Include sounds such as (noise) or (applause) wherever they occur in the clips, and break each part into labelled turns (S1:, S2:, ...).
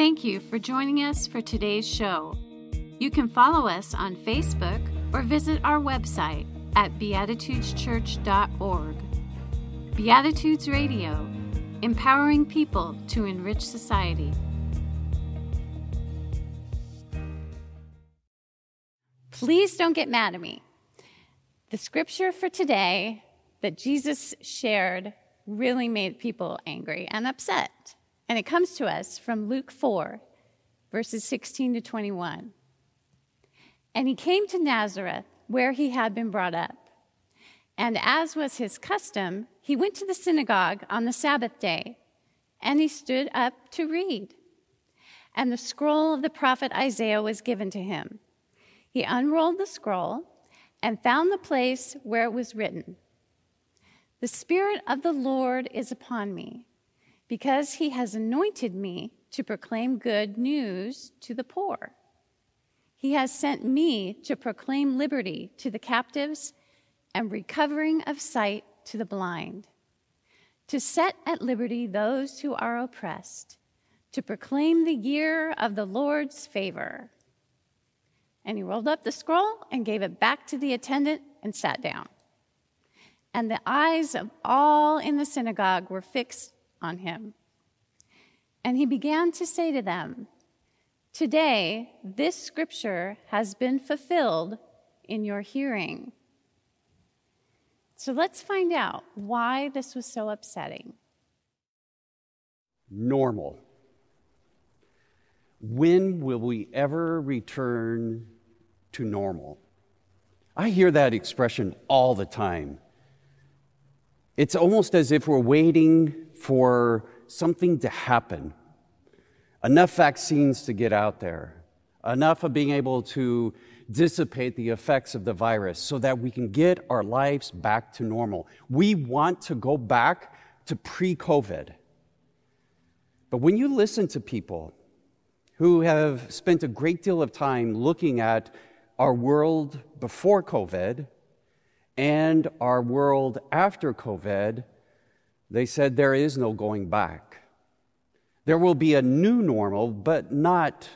S1: Thank you for joining us for today's show. You can follow us on Facebook or visit our website at beatitudeschurch.org. Beatitudes Radio, empowering people to enrich society. Please don't get mad at me. The scripture for today that Jesus shared really made people angry and upset. And it comes to us from Luke 4, verses 16 to 21. And he came to Nazareth, where he had been brought up. And as was his custom, he went to the synagogue on the Sabbath day, and he stood up to read. And the scroll of the prophet Isaiah was given to him. He unrolled the scroll and found the place where it was written The Spirit of the Lord is upon me, because he has anointed me to proclaim good news to the poor. He has sent me to proclaim liberty to the captives and recovering of sight to the blind, to set at liberty those who are oppressed, to proclaim the year of the Lord's favor. And he rolled up the scroll and gave it back to the attendant and sat down. And the eyes of all in the synagogue were fixed on him. And he began to say to them, Today, this scripture has been fulfilled in your hearing. So let's find out why this was so upsetting.
S2: Normal. When will we ever return to normal? I hear that expression all the time. It's almost as if we're waiting for something to happen. Enough vaccines to get out there, enough of being able to dissipate the effects of the virus so that we can get our lives back to normal. We want to go back to pre COVID. But when you listen to people who have spent a great deal of time looking at our world before COVID and our world after COVID, they said there is no going back. There will be a new normal, but not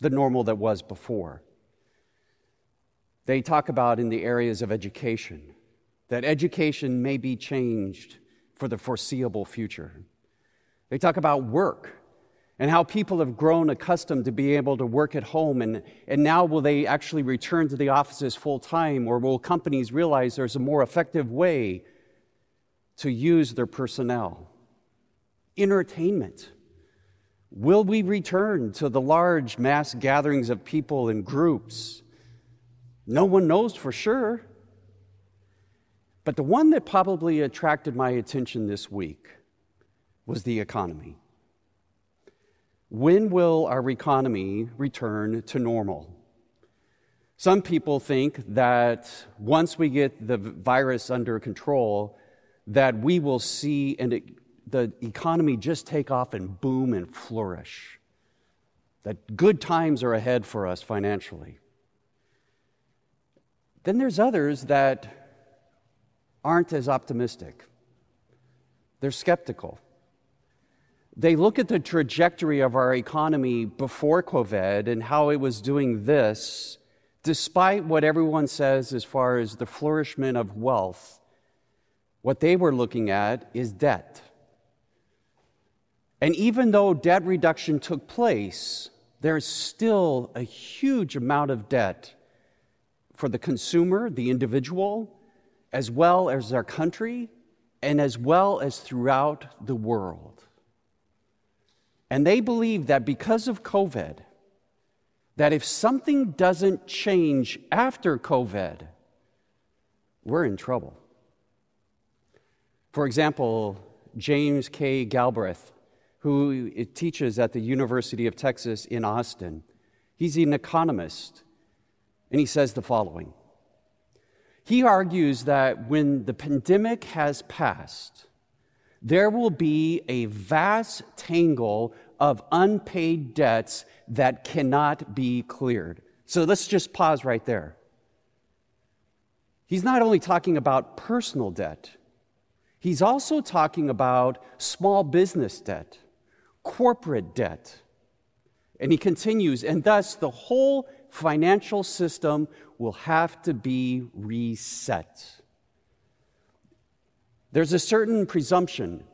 S2: the normal that was before. They talk about in the areas of education that education may be changed for the foreseeable future. They talk about work and how people have grown accustomed to be able to work at home, and, and now will they actually return to the offices full time, or will companies realize there's a more effective way to use their personnel? Entertainment. Will we return to the large mass gatherings of people in groups? No one knows for sure. But the one that probably attracted my attention this week was the economy. When will our economy return to normal? Some people think that once we get the virus under control, that we will see and the economy just take off and boom and flourish. That good times are ahead for us financially. Then there's others that aren't as optimistic. They're skeptical. They look at the trajectory of our economy before COVID and how it was doing this, despite what everyone says as far as the flourishment of wealth. What they were looking at is debt. And even though debt reduction took place, there's still a huge amount of debt for the consumer, the individual, as well as our country, and as well as throughout the world. And they believe that because of COVID, that if something doesn't change after COVID, we're in trouble. For example, James K. Galbraith, who teaches at the University of Texas in Austin, he's an economist and he says the following He argues that when the pandemic has passed, there will be a vast tangle of unpaid debts that cannot be cleared. So let's just pause right there. He's not only talking about personal debt, he's also talking about small business debt, corporate debt, And he continues, and thus the whole financial system will have to be reset. There's a certain presumption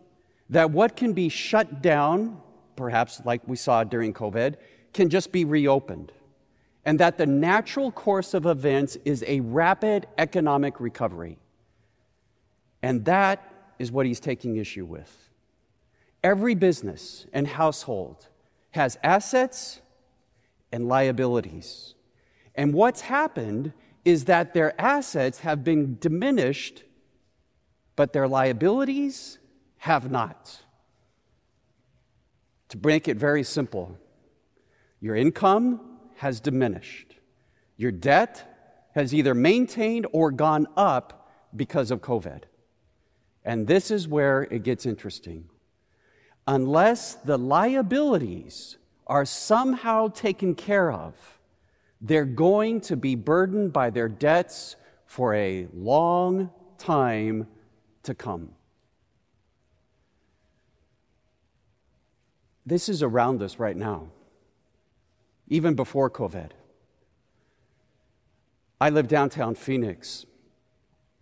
S2: that what can be shut down, perhaps like we saw during COVID, can just be reopened. And that the natural course of events is a rapid economic recovery. And that is what he's taking issue with. Every business and household has assets and liabilities. And what's happened is that their assets have been diminished, but their liabilities have not. To make it very simple, your income has diminished, your debt has either maintained or gone up because of COVID. And this is where it gets interesting unless the liabilities are somehow taken care of, they're going to be burdened by their debts for a long time to come. This is around us right now, even before COVID. I live downtown Phoenix.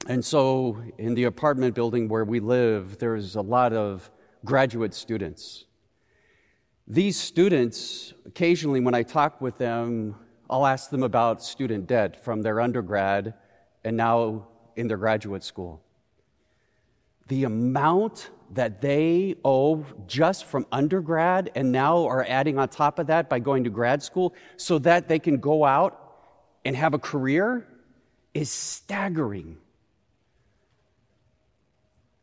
S2: And so, in the apartment building where we live, there's a lot of graduate students. These students, occasionally when I talk with them, I'll ask them about student debt from their undergrad and now in their graduate school. The amount that they owe just from undergrad and now are adding on top of that by going to grad school so that they can go out and have a career is staggering.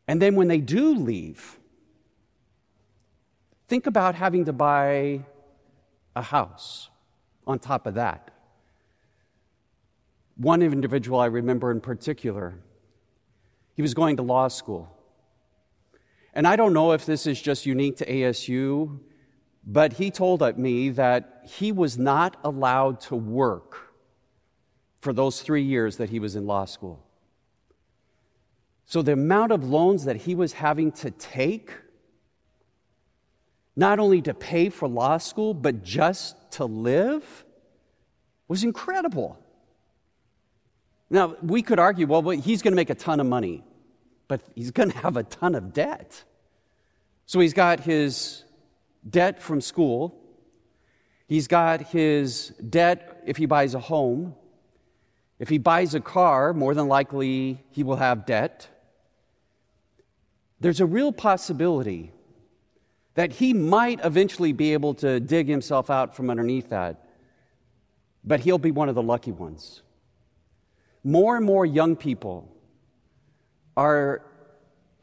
S2: And then when they do leave, Think about having to buy a house on top of that. One individual I remember in particular, he was going to law school. And I don't know if this is just unique to ASU, but he told me that he was not allowed to work for those three years that he was in law school. So the amount of loans that he was having to take not only to pay for law school, but just to live, was incredible. Now, we could argue, well, he's going to make a ton of money, but he's going to have a ton of debt. So he's got his debt from school, he's got his debt if he buys a home. If he buys a car, more than likely he will have debt. There's a real possibility that he might eventually be able to dig himself out from underneath that, but he'll be one of the lucky ones. More and more young people are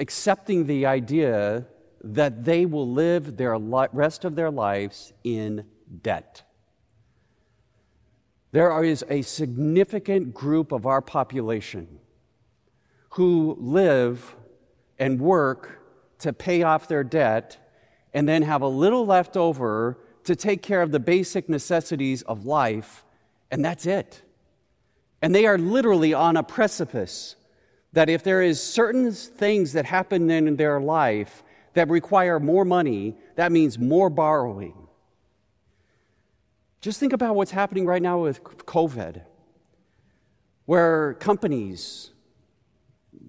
S2: accepting the idea that they will live their rest of their lives in debt. There is a significant group of our population who live and work to pay off their debt and then have a little left over to take care of the basic necessities of life, and that's it. And they are literally on a precipice that if there is certain things that happen in their life that require more money, that means more borrowing. Just think about what's happening right now with COVID, where companies,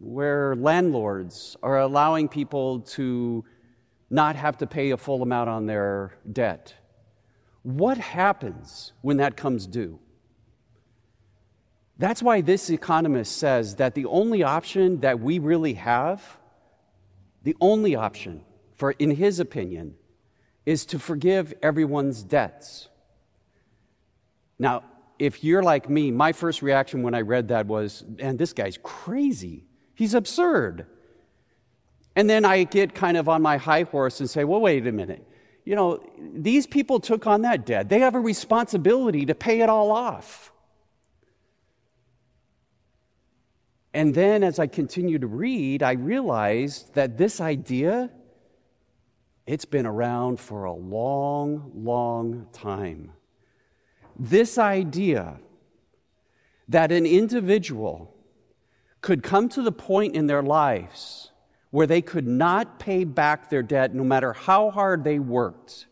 S2: where landlords are allowing people to not have to pay a full amount on their debt. What happens when that comes due? That's why this economist says that the only option that we really have, the only option, for in his opinion, is to forgive everyone's debts. Now, if you're like me, my first reaction when I read that was, man, this guy's crazy. He's absurd. And then I get kind of on my high horse and say, well, wait a minute. You know, these people took on that debt. They have a responsibility to pay it all off. And then as I continue to read, I realized that this idea, it's been around for a long, long time. This idea that an individual could come to the point in their lives where they could not pay back their debt no matter how hard they worked.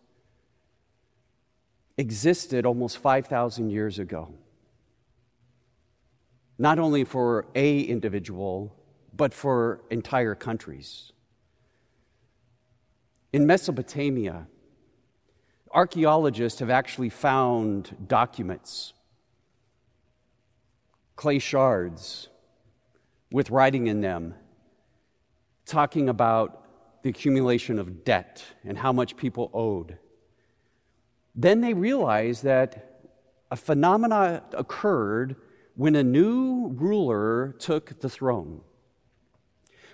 S2: existed almost 5,000 years ago. Not only for a individual, but for entire countries. In Mesopotamia, archaeologists have actually found documents, clay shards with writing in them, talking about the accumulation of debt and how much people owed. Then they realized that a phenomena occurred when a new ruler took the throne.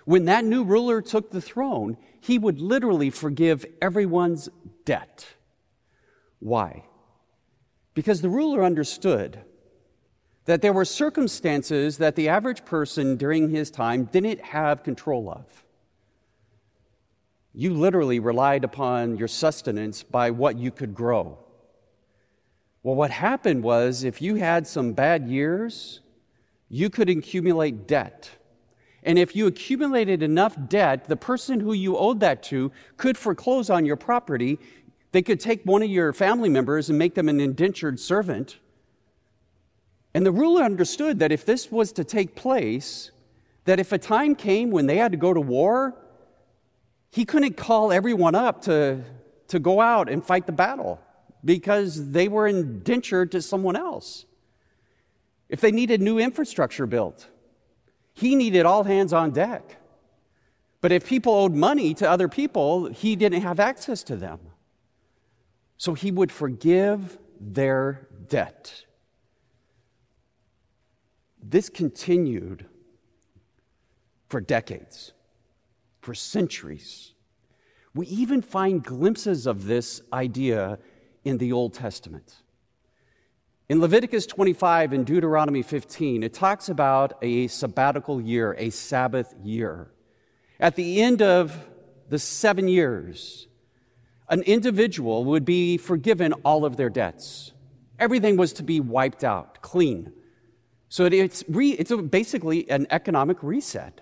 S2: When that new ruler took the throne, he would literally forgive everyone's debt. Why? Because the ruler understood that there were circumstances that the average person during his time didn't have control of. You literally relied upon your sustenance by what you could grow. Well, what happened was if you had some bad years, you could accumulate debt. And if you accumulated enough debt, the person who you owed that to could foreclose on your property. They could take one of your family members and make them an indentured servant. And the ruler understood that if this was to take place, that if a time came when they had to go to war, he couldn't call everyone up to, to go out and fight the battle because they were indentured to someone else. If they needed new infrastructure built, he needed all hands on deck. But if people owed money to other people, he didn't have access to them. So he would forgive their debt. This continued for decades for centuries. We even find glimpses of this idea in the Old Testament. In Leviticus 25 and Deuteronomy 15, it talks about a sabbatical year, a Sabbath year. At the end of the seven years, an individual would be forgiven all of their debts. Everything was to be wiped out, clean. So it's, re, it's basically an economic reset.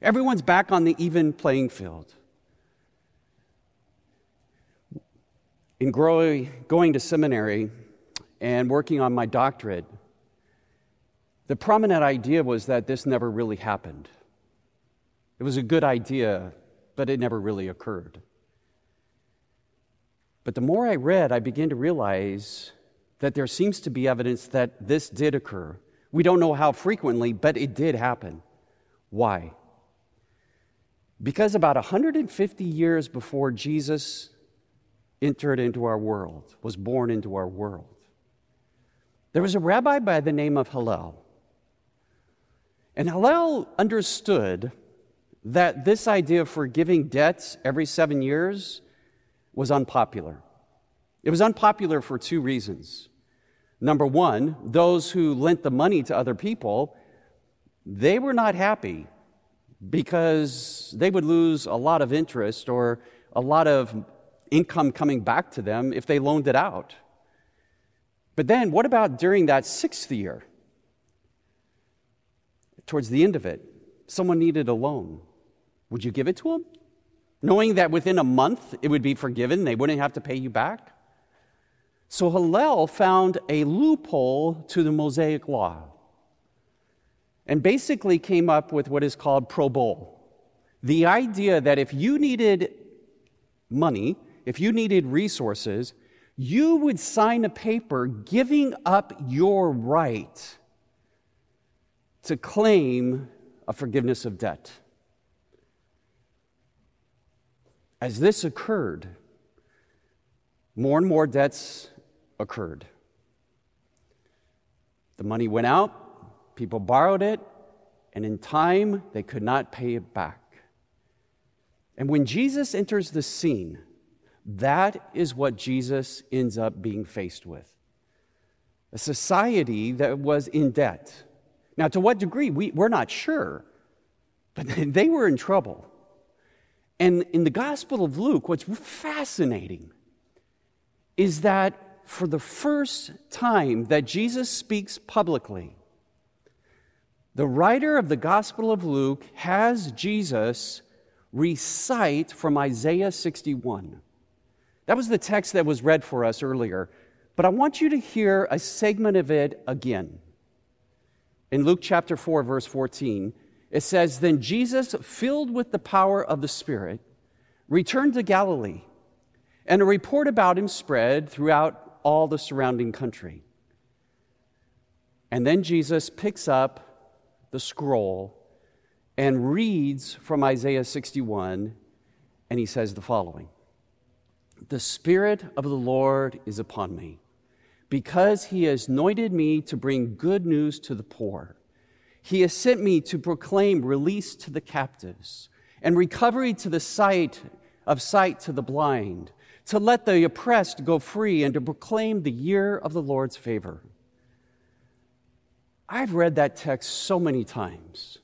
S2: Everyone's back on the even playing field. In growing, going to seminary and working on my doctorate, the prominent idea was that this never really happened. It was a good idea, but it never really occurred. But the more I read, I began to realize that there seems to be evidence that this did occur. We don't know how frequently, but it did happen. Why? Because about 150 years before Jesus entered into our world, was born into our world, there was a rabbi by the name of Hillel. And Hillel understood that this idea of forgiving debts every seven years was unpopular. It was unpopular for two reasons. Number one, those who lent the money to other people, they were not happy because they would lose a lot of interest or a lot of income coming back to them if they loaned it out. But then, what about during that sixth year? Towards the end of it, someone needed a loan. Would you give it to them? Knowing that within a month it would be forgiven, they wouldn't have to pay you back? So Hillel found a loophole to the Mosaic law and basically came up with what is called pro bono. The idea that if you needed money, if you needed resources, you would sign a paper giving up your right to claim a forgiveness of debt. As this occurred, more and more debts occurred. The money went out, People borrowed it, and in time, they could not pay it back. And when Jesus enters the scene, that is what Jesus ends up being faced with a society that was in debt. Now, to what degree, we, we're not sure, but (laughs) they were in trouble. And in the Gospel of Luke, what's fascinating is that for the first time that Jesus speaks publicly, the writer of the Gospel of Luke has Jesus recite from Isaiah 61. That was the text that was read for us earlier. But I want you to hear a segment of it again. In Luke chapter 4, verse 14, it says, Then Jesus, filled with the power of the Spirit, returned to Galilee, and a report about him spread throughout all the surrounding country. And then Jesus picks up the scroll and reads from Isaiah 61, and he says the following The Spirit of the Lord is upon me, because he has anointed me to bring good news to the poor. He has sent me to proclaim release to the captives and recovery to the sight of sight to the blind, to let the oppressed go free, and to proclaim the year of the Lord's favor. I've read that text so many times,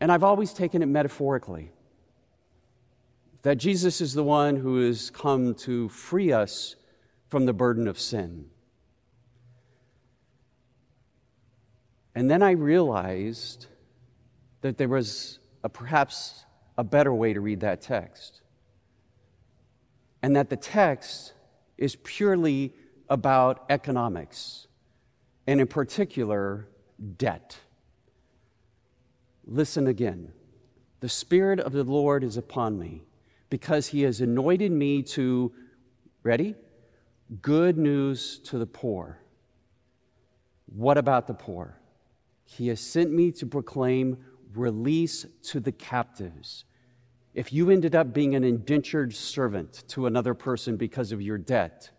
S2: and I've always taken it metaphorically that Jesus is the one who has come to free us from the burden of sin. And then I realized that there was a, perhaps a better way to read that text, and that the text is purely about economics and in particular, debt. Listen again. The Spirit of the Lord is upon me because he has anointed me to, ready? Good news to the poor. What about the poor? He has sent me to proclaim release to the captives. If you ended up being an indentured servant to another person because of your debt,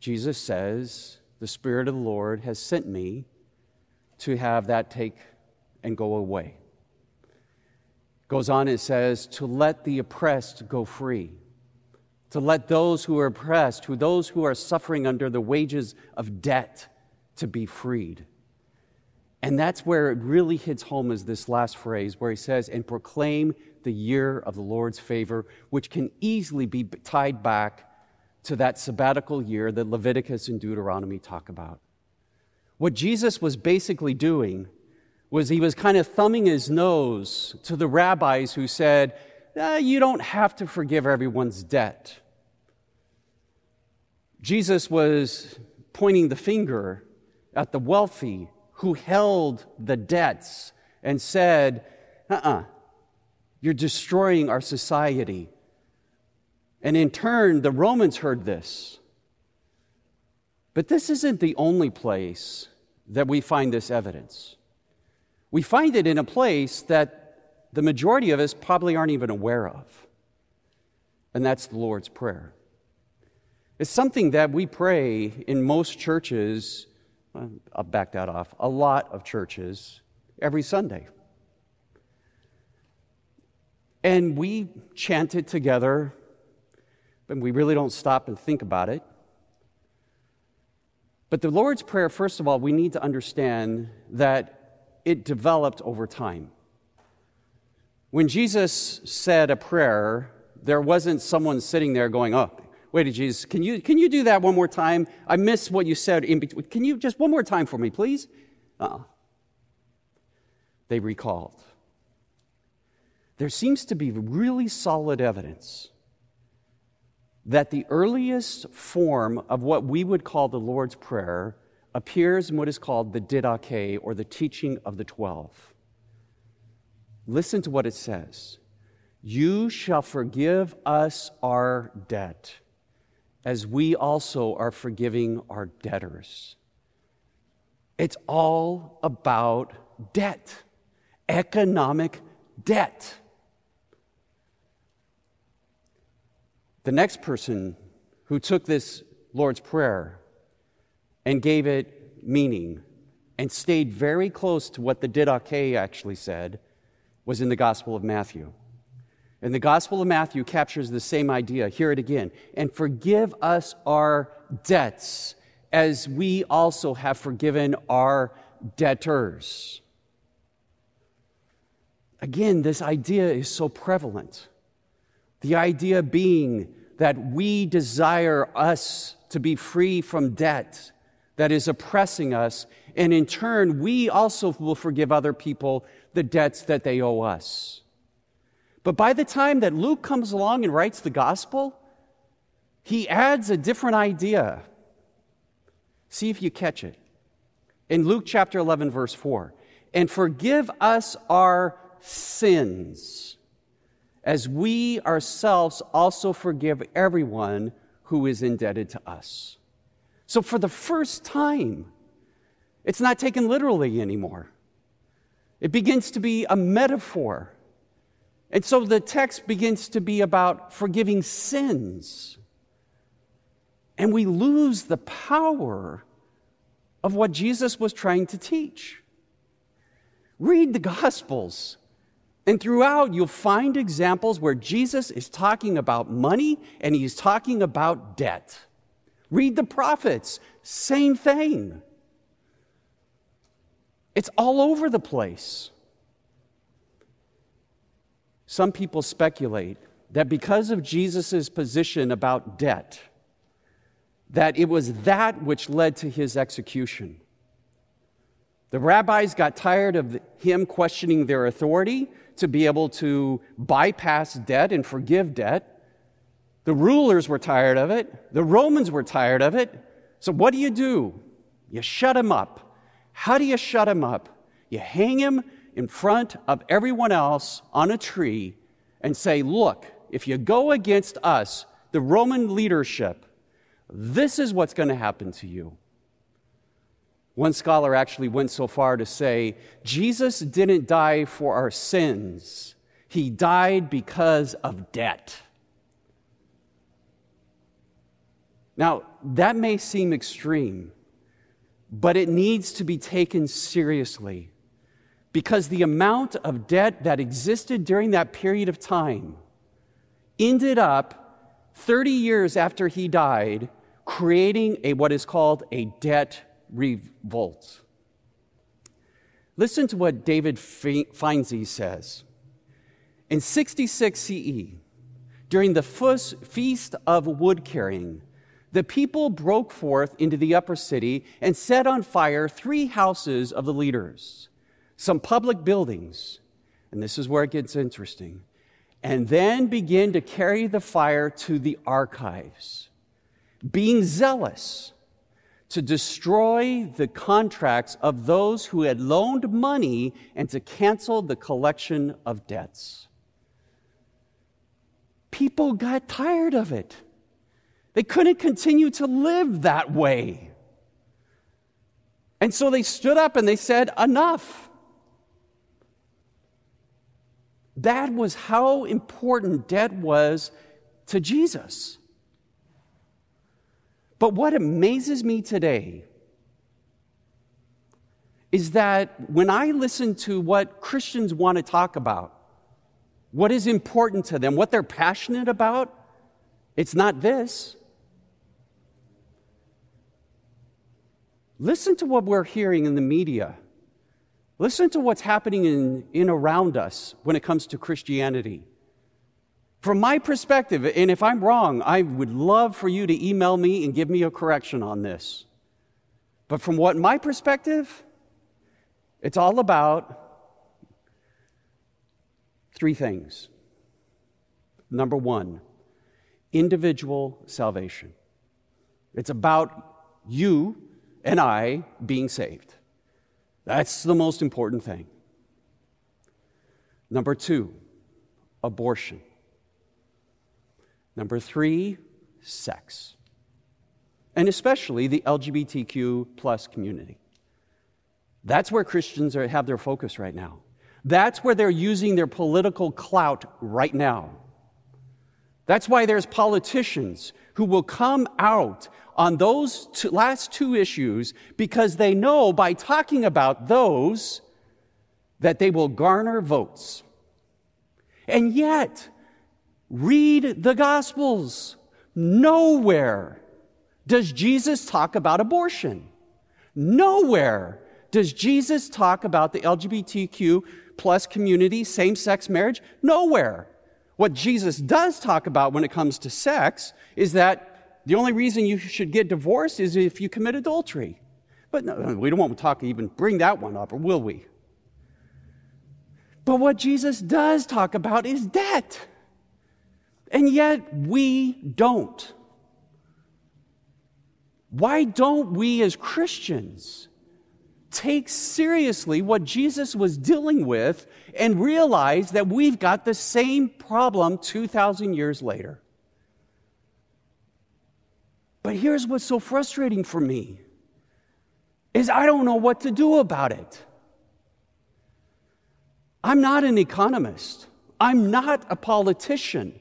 S2: Jesus says, the Spirit of the Lord has sent me to have that take and go away. Goes on, it says, to let the oppressed go free, to let those who are oppressed, who those who are suffering under the wages of debt, to be freed. And that's where it really hits home is this last phrase where he says, and proclaim the year of the Lord's favor, which can easily be tied back to that sabbatical year that Leviticus and Deuteronomy talk about. What Jesus was basically doing was he was kind of thumbing his nose to the rabbis who said, ah, You don't have to forgive everyone's debt. Jesus was pointing the finger at the wealthy who held the debts and said, Uh uh-uh, uh, you are destroying our society. And in turn, the Romans heard this. But this isn't the only place that we find this evidence. We find it in a place that the majority of us probably aren't even aware of, and that's the Lord's Prayer. It's something that we pray in most churches, I'll back that off, a lot of churches every Sunday. And we chant it together but we really don't stop and think about it. But the Lord's Prayer, first of all, we need to understand that it developed over time. When Jesus said a prayer, there wasn't someone sitting there going, Oh, wait, Jesus, can you, can you do that one more time? I missed what you said in between. Can you just one more time for me, please? Uh-uh. They recalled. There seems to be really solid evidence that the earliest form of what we would call the Lord's Prayer appears in what is called the Didache, or the teaching of the twelve. Listen to what it says You shall forgive us our debt, as we also are forgiving our debtors. It's all about debt, economic debt. The next person who took this Lord's Prayer and gave it meaning and stayed very close to what the Didache actually said was in the Gospel of Matthew. And the Gospel of Matthew captures the same idea. Hear it again. And forgive us our debts as we also have forgiven our debtors. Again, this idea is so prevalent. The idea being that we desire us to be free from debt that is oppressing us, and in turn, we also will forgive other people the debts that they owe us. But by the time that Luke comes along and writes the gospel, he adds a different idea. See if you catch it. In Luke chapter 11, verse 4 and forgive us our sins, as we ourselves also forgive everyone who is indebted to us. So, for the first time, it's not taken literally anymore. It begins to be a metaphor. And so the text begins to be about forgiving sins. And we lose the power of what Jesus was trying to teach. Read the Gospels. And throughout, you'll find examples where Jesus is talking about money and he's talking about debt. Read the prophets, same thing. It's all over the place. Some people speculate that because of Jesus' position about debt, that it was that which led to his execution. The rabbis got tired of him questioning their authority to be able to bypass debt and forgive debt. The rulers were tired of it. The Romans were tired of it. So, what do you do? You shut him up. How do you shut him up? You hang him in front of everyone else on a tree and say, Look, if you go against us, the Roman leadership, this is what's going to happen to you. One scholar actually went so far to say Jesus didn't die for our sins, he died because of debt. Now, that may seem extreme, but it needs to be taken seriously because the amount of debt that existed during that period of time ended up 30 years after he died creating a what is called a debt revolt. Listen to what David Fiensy says. In 66 CE, during the feast of wood carrying, the people broke forth into the upper city and set on fire three houses of the leaders, some public buildings, and this is where it gets interesting, and then begin to carry the fire to the archives, being zealous to destroy the contracts of those who had loaned money and to cancel the collection of debts. People got tired of it. They couldn't continue to live that way. And so they stood up and they said, Enough. That was how important debt was to Jesus. But what amazes me today is that when I listen to what Christians want to talk about, what is important to them, what they're passionate about, it's not this. Listen to what we're hearing in the media. Listen to what's happening in, in around us when it comes to Christianity. From my perspective, and if I'm wrong, I would love for you to email me and give me a correction on this. But from what my perspective, it's all about three things. Number one, individual salvation. It's about you and I being saved. That's the most important thing. Number two, abortion. Number three, sex. And especially the LGBTQ plus community. That's where Christians are, have their focus right now. That's where they're using their political clout right now. That's why there's politicians who will come out on those two, last two issues because they know by talking about those that they will garner votes. And yet, Read the Gospels. Nowhere does Jesus talk about abortion. Nowhere does Jesus talk about the LGBTQ plus community, same sex marriage. Nowhere. What Jesus does talk about when it comes to sex is that the only reason you should get divorced is if you commit adultery. But no, we don't want to talk, even bring that one up, or will we? But what Jesus does talk about is debt. And yet we don't. Why don't we as Christians take seriously what Jesus was dealing with and realize that we've got the same problem 2,000 years later? But here's what's so frustrating for me is I don't know what to do about it. I'm not an economist. I'm not a politician.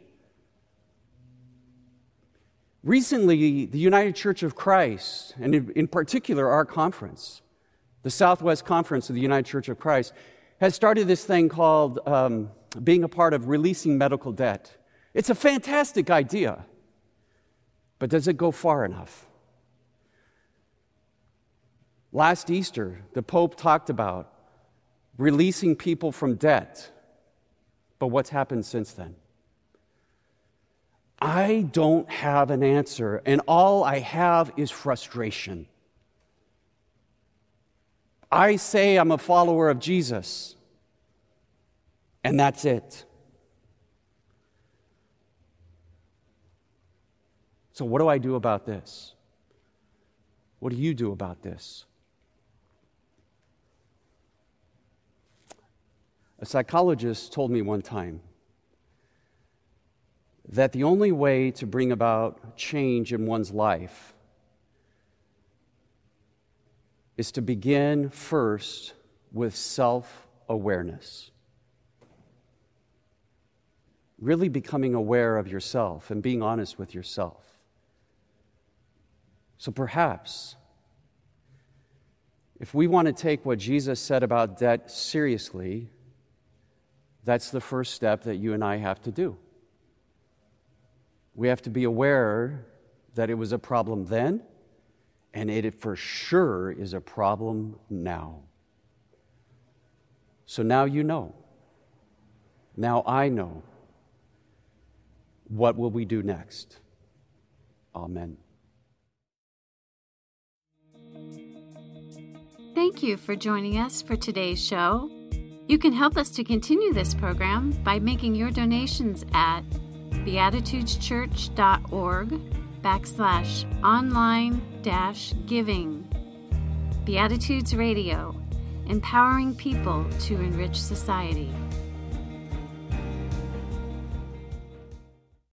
S2: Recently, the United Church of Christ, and in particular our conference, the Southwest Conference of the United Church of Christ, has started this thing called um, being a part of releasing medical debt. It's a fantastic idea, but does it go far enough? Last Easter, the Pope talked about releasing people from debt. But what's happened since then? I don't have an answer, and all I have is frustration. I say I'm a follower of Jesus, and that's it. So, what do I do about this? What do you do about this? A psychologist told me one time that the only way to bring about change in one's life is to begin first with self awareness. Really becoming aware of yourself and being honest with yourself. So perhaps, if we want to take what Jesus said about debt seriously, that's the first step that you and I have to do. We have to be aware that it was a problem then, and it for sure is a problem now. So now you know. Now I know. What will we do next? Amen.
S1: Thank you for joining us for today's show. You can help us to continue this program by making your donations at beatitudeschurch.org backslash online dash giving. Beatitudes Radio, empowering people to enrich society.